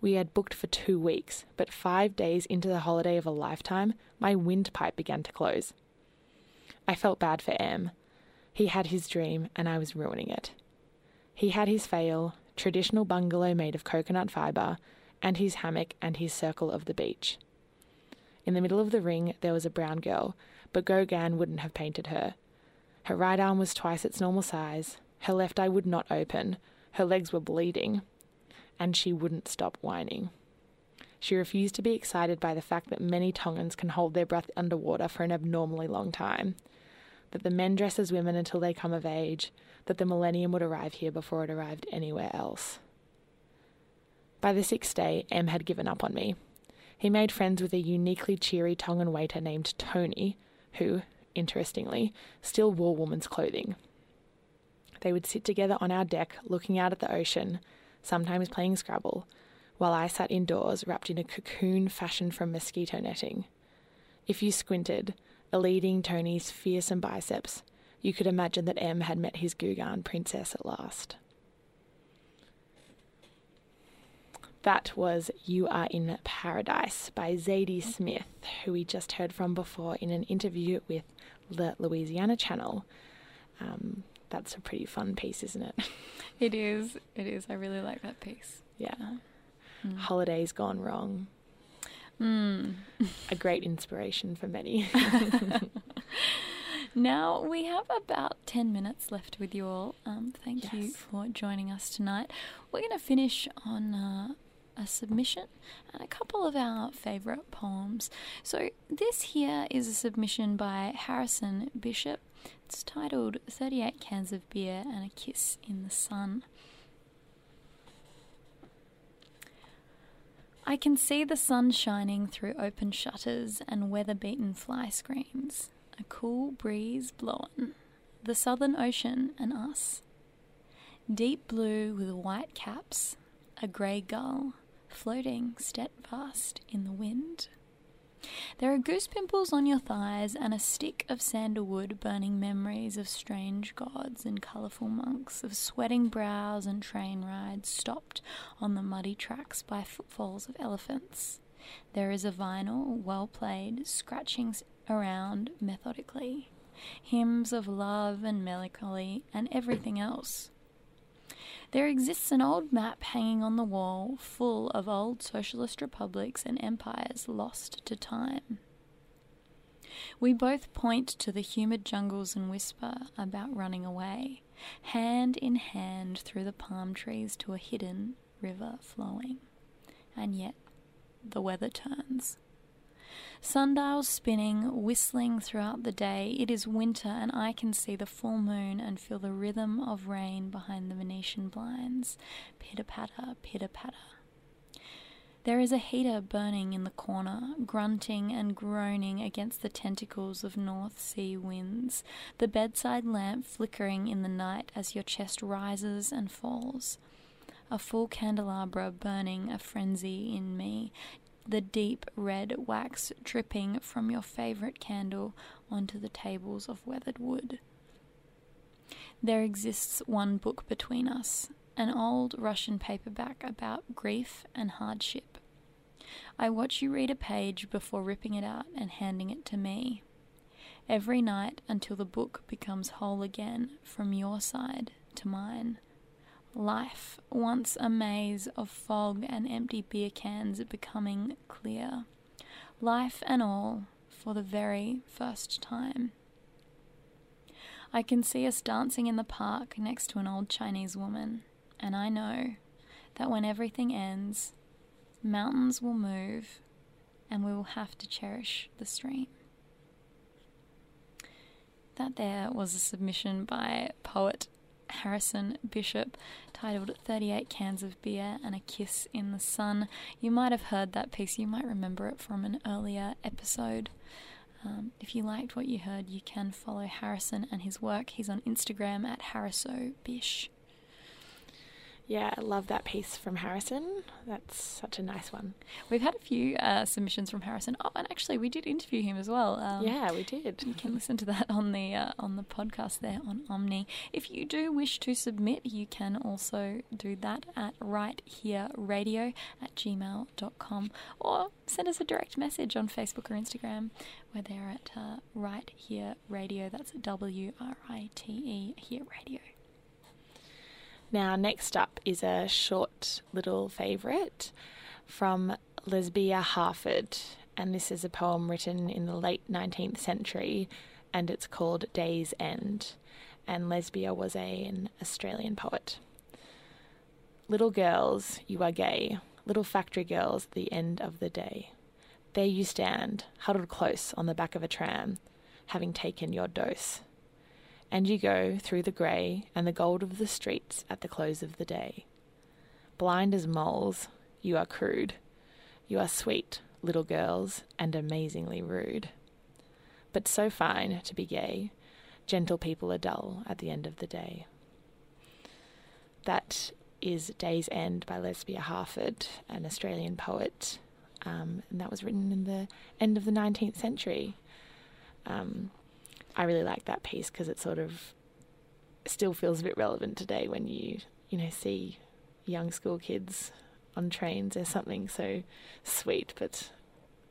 We had booked for two weeks, but five days into the holiday of a lifetime, my windpipe began to close. I felt bad for M. He had his dream, and I was ruining it. He had his fail, traditional bungalow made of coconut fibre, and his hammock and his circle of the beach. In the middle of the ring there was a brown girl, but Gauguin wouldn't have painted her. Her right arm was twice its normal size, her left eye would not open, her legs were bleeding, and she wouldn't stop whining. She refused to be excited by the fact that many Tongans can hold their breath underwater for an abnormally long time, that the men dress as women until they come of age, that the millennium would arrive here before it arrived anywhere else. By the sixth day, M had given up on me. He made friends with a uniquely cheery Tongan waiter named Tony, who, interestingly, still wore woman's clothing. They would sit together on our deck, looking out at the ocean, sometimes playing Scrabble, while I sat indoors wrapped in a cocoon fashioned from mosquito netting. If you squinted, eliding Tony's fearsome biceps, you could imagine that M had met his Gauguin princess at last. That was You Are in Paradise by Zadie Smith, who we just heard from before in an interview with the Louisiana Channel. Um, that's a pretty fun piece, isn't it? It is. It is. I really like that piece. Yeah. Mm. Holidays gone wrong. Mm. A great inspiration for many. Now we have about 10 minutes left with you all. Um, thank you for joining us tonight. We're going to finish on uh, a submission and a couple of our favourite poems. So, this here is a submission by Harrison Bishop. It's titled 38 Cans of Beer and a Kiss in the Sun. I can see the sun shining through open shutters and weather beaten fly screens a cool breeze blowing, the southern ocean and us. Deep blue with white caps, a grey gull floating steadfast in the wind. There are goose pimples on your thighs and a stick of sandalwood burning memories of strange gods and colourful monks, of sweating brows and train rides stopped on the muddy tracks by footfalls of elephants. There is a vinyl, well played, scratching around methodically, hymns of love and melancholy and everything else. There exists an old map hanging on the wall full of old socialist republics and empires lost to time. We both point to the humid jungles and whisper about running away, hand in hand through the palm trees to a hidden river flowing. And yet, the weather turns. Sundials spinning, whistling throughout the day. It is winter, and I can see the full moon and feel the rhythm of rain behind the Venetian blinds. Pitter patter, pitter patter. There is a heater burning in the corner, grunting and groaning against the tentacles of North Sea winds, the bedside lamp flickering in the night as your chest rises and falls. A full candelabra burning a frenzy in me, the deep red wax dripping from your favourite candle onto the tables of weathered wood. There exists one book between us, an old Russian paperback about grief and hardship. I watch you read a page before ripping it out and handing it to me. Every night until the book becomes whole again from your side to mine. Life, once a maze of fog and empty beer cans, becoming clear. Life and all for the very first time. I can see us dancing in the park next to an old Chinese woman, and I know that when everything ends, mountains will move and we will have to cherish the stream. That there was a submission by poet Harrison Bishop titled 38 Cans of Beer and a Kiss in the Sun. You might have heard that piece, you might remember it from an earlier episode. Um, if you liked what you heard, you can follow Harrison and his work. He's on Instagram at harrisobish. Yeah, I love that piece from Harrison. That's such a nice one. We've had a few uh, submissions from Harrison. Oh, and actually, we did interview him as well. Um, yeah, we did. You can listen to that on the uh, on the podcast there on Omny. If you do wish to submit, you can also do that at write here radio at gmail.com or send us a direct message on Facebook or Instagram. We're there at uh, write here radio. That's W R I T E here radio. Now, next up is a short little favourite from Lesbia Harford, and this is a poem written in the late 19th century, and it's called Day's End. And Lesbia was a, an Australian poet. Little girls, you are gay, little factory girls at the end of the day. There you stand, huddled close on the back of a tram, having taken your dose and you go through the grey and the gold of the streets at the close of the day. Blind as moles, you are crude. You are sweet, little girls, and amazingly rude. But so fine to be gay, gentle people are dull at the end of the day. That is Day's End by Lesbia Harford, an Australian poet, um, and that was written in the end of the 19th century. Um, I really like that piece because it sort of still feels a bit relevant today when you you know see young school kids on trains. There's something so sweet but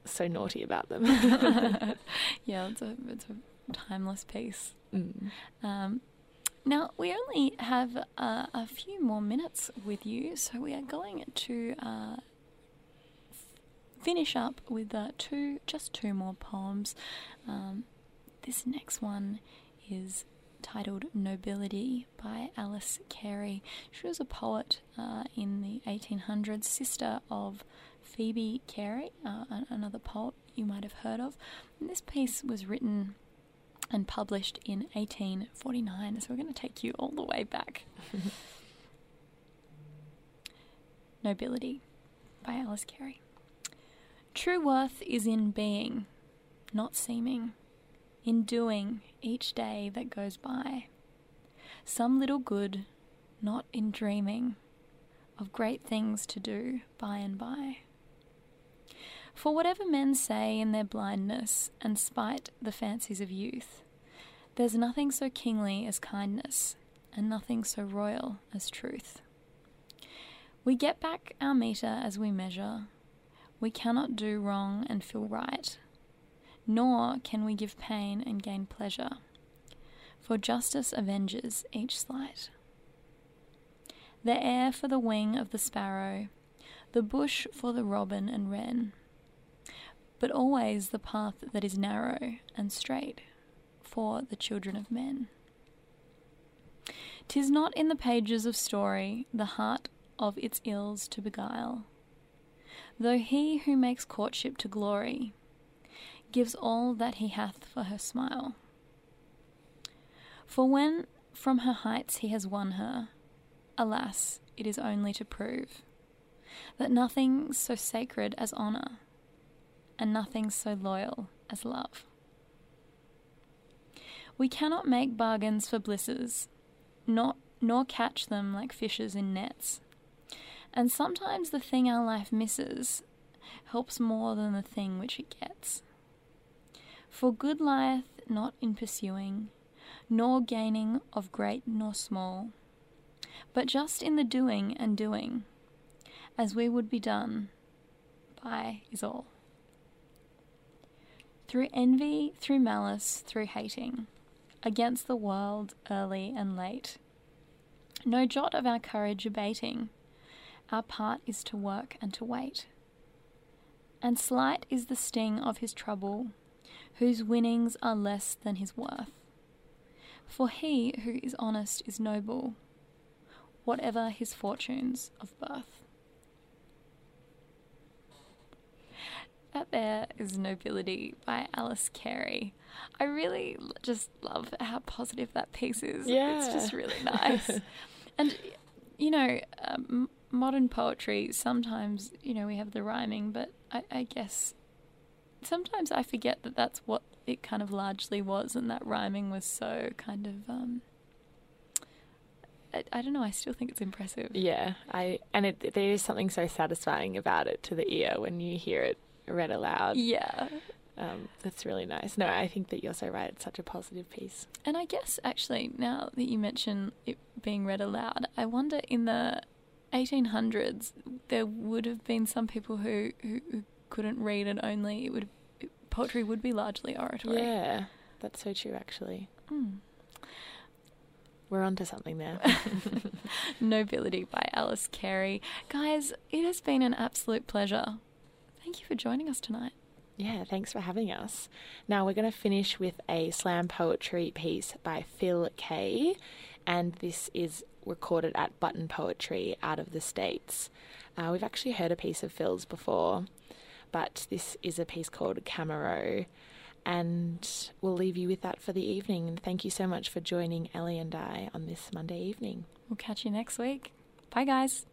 so naughty about them. yeah, it's a it's a timeless piece. Mm. Um, now we only have uh, a few more minutes with you, so we are going to uh, f- finish up with uh, two, just two more poems. Um, this next one is titled Nobility by Alice Cary. She was a poet uh, in the 1800s, sister of Phoebe Cary, uh, another poet you might have heard of. And this piece was written and published in 1849, so we're going to take you all the way back. Nobility by Alice Cary. True worth is in being, not seeming in doing each day that goes by. Some little good, not in dreaming of great things to do by and by. For whatever men say in their blindness and spite the fancies of youth, there's nothing so kingly as kindness, and nothing so royal as truth. We get back our meter as we measure. We cannot do wrong and feel right nor can we give pain and gain pleasure, for justice avenges each slight. The air for the wing of the sparrow, the bush for the robin and wren, but always the path that is narrow and straight for the children of men. Tis not in the pages of story the heart of its ills to beguile, though he who makes courtship to glory gives all that he hath for her smile. For when from her heights he has won her, alas, it is only to prove that nothing so sacred as honour, and nothing so loyal as love. We cannot make bargains for blisses, not, nor catch them like fishes in nets. And sometimes the thing our life misses helps more than the thing which it gets. For good lieth not in pursuing, nor gaining of great nor small, but just in the doing and doing, as we would be done by is all. Through envy, through malice, through hating, against the world early and late, no jot of our courage abating, our part is to work and to wait. And slight is the sting of his trouble whose winnings are less than his worth. For he who is honest is noble, whatever his fortunes of birth. That there is Nobility by Alice Cary. I really just love how positive that piece is. Yeah. It's just really nice. and, you know, um, modern poetry, sometimes, you know, we have the rhyming, but I, I guess sometimes I forget that that's what it kind of largely was, and that rhyming was so kind of. Um, I, I don't know. I still think it's impressive. Yeah, I and it there is something so satisfying about it to the ear when you hear it read aloud. Yeah. Um, that's really nice. No, I think that you're so right. It's such a positive piece. And I guess actually, now that you mention it being read aloud, I wonder in the 1800s there would have been some people who, who, who couldn't read and only it would poetry would be largely oratory. Yeah, that's so true. Actually, Mm. we're onto something there. Nobility by Alice Cary. Guys, it has been an absolute pleasure. Thank you for joining us tonight. Yeah, thanks for having us. Now we're going to finish with a slam poetry piece by Phil Kaye, and this is recorded at Button Poetry out of the States. Uh, we've actually heard a piece of Phil's before, but this is a piece called Camaro, and we'll leave you with that for the evening. And thank you so much for joining Ellie and I on this Monday evening. We'll catch you next week. Bye, guys.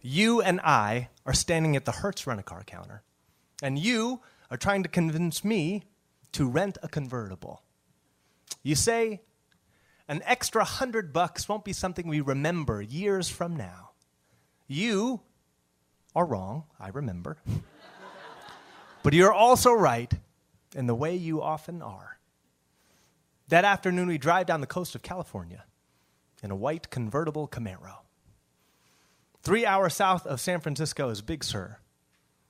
You and I are standing at the Hertz rent a car counter, and you are trying to convince me to rent a convertible. You say, an extra hundred bucks won't be something we remember years from now. You are wrong, I remember. but you're also right in the way you often are. That afternoon, we drive down the coast of California in a white convertible Camaro. Three hours south of San Francisco is Big Sur,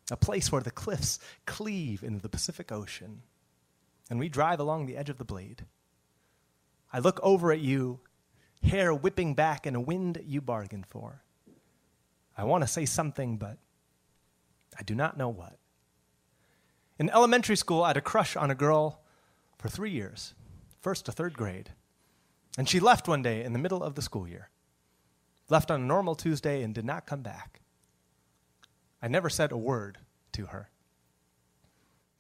a place where the cliffs cleave into the Pacific Ocean. And we drive along the edge of the blade. I look over at you, hair whipping back in a wind you bargained for. I want to say something, but I do not know what. In elementary school, I had a crush on a girl for three years, first to third grade. And she left one day in the middle of the school year left on a normal Tuesday and did not come back. I never said a word to her.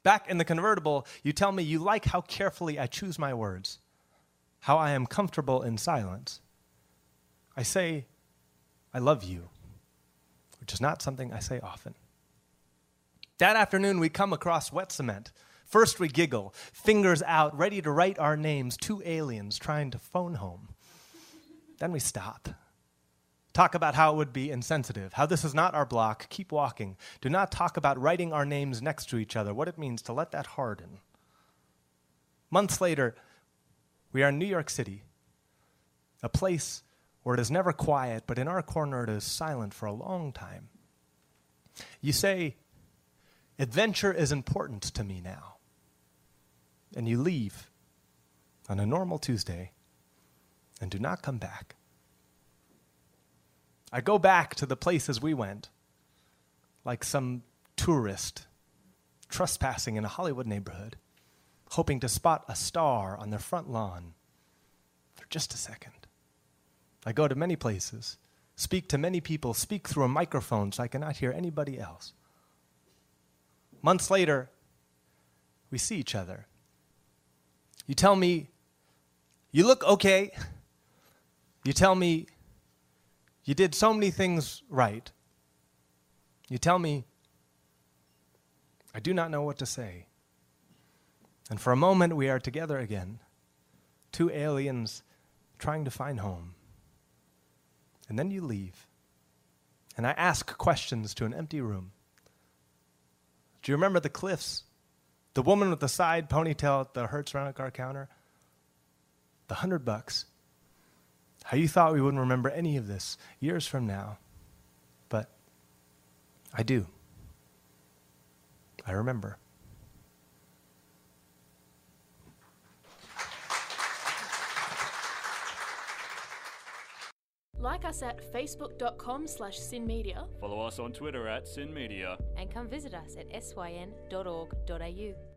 Back in the convertible, you tell me you like how carefully I choose my words, how I am comfortable in silence. I say, I love you, which is not something I say often. That afternoon, we come across wet cement. First, we giggle, fingers out, ready to write our names, two aliens trying to phone home. Then we stop talk about how it would be insensitive, how this is not our block, keep walking. Do not talk about writing our names next to each other, what it means to let that harden. Months later, we are in New York City, a place where it is never quiet, but in our corner it is silent for a long time. You say, Adventure is important to me now. And you leave on a normal Tuesday and do not come back. I go back to the places we went, like some tourist trespassing in a Hollywood neighborhood, hoping to spot a star on their front lawn for just a second. I go to many places, speak to many people, speak through a microphone so I cannot hear anybody else. Months later, we see each other. You tell me, you look okay. You tell me, you did so many things right. You tell me, I do not know what to say. And for a moment, we are together again, two aliens trying to find home. And then you leave. And I ask questions to an empty room. Do you remember the cliffs? The woman with the side ponytail at the Hertz rental car counter? The hundred bucks. How you thought we wouldn't remember any of this years from now. But I do. I remember. Like us at facebook.com slash synmedia Follow us on Twitter at SYN Media. and come visit us at syn.org.au.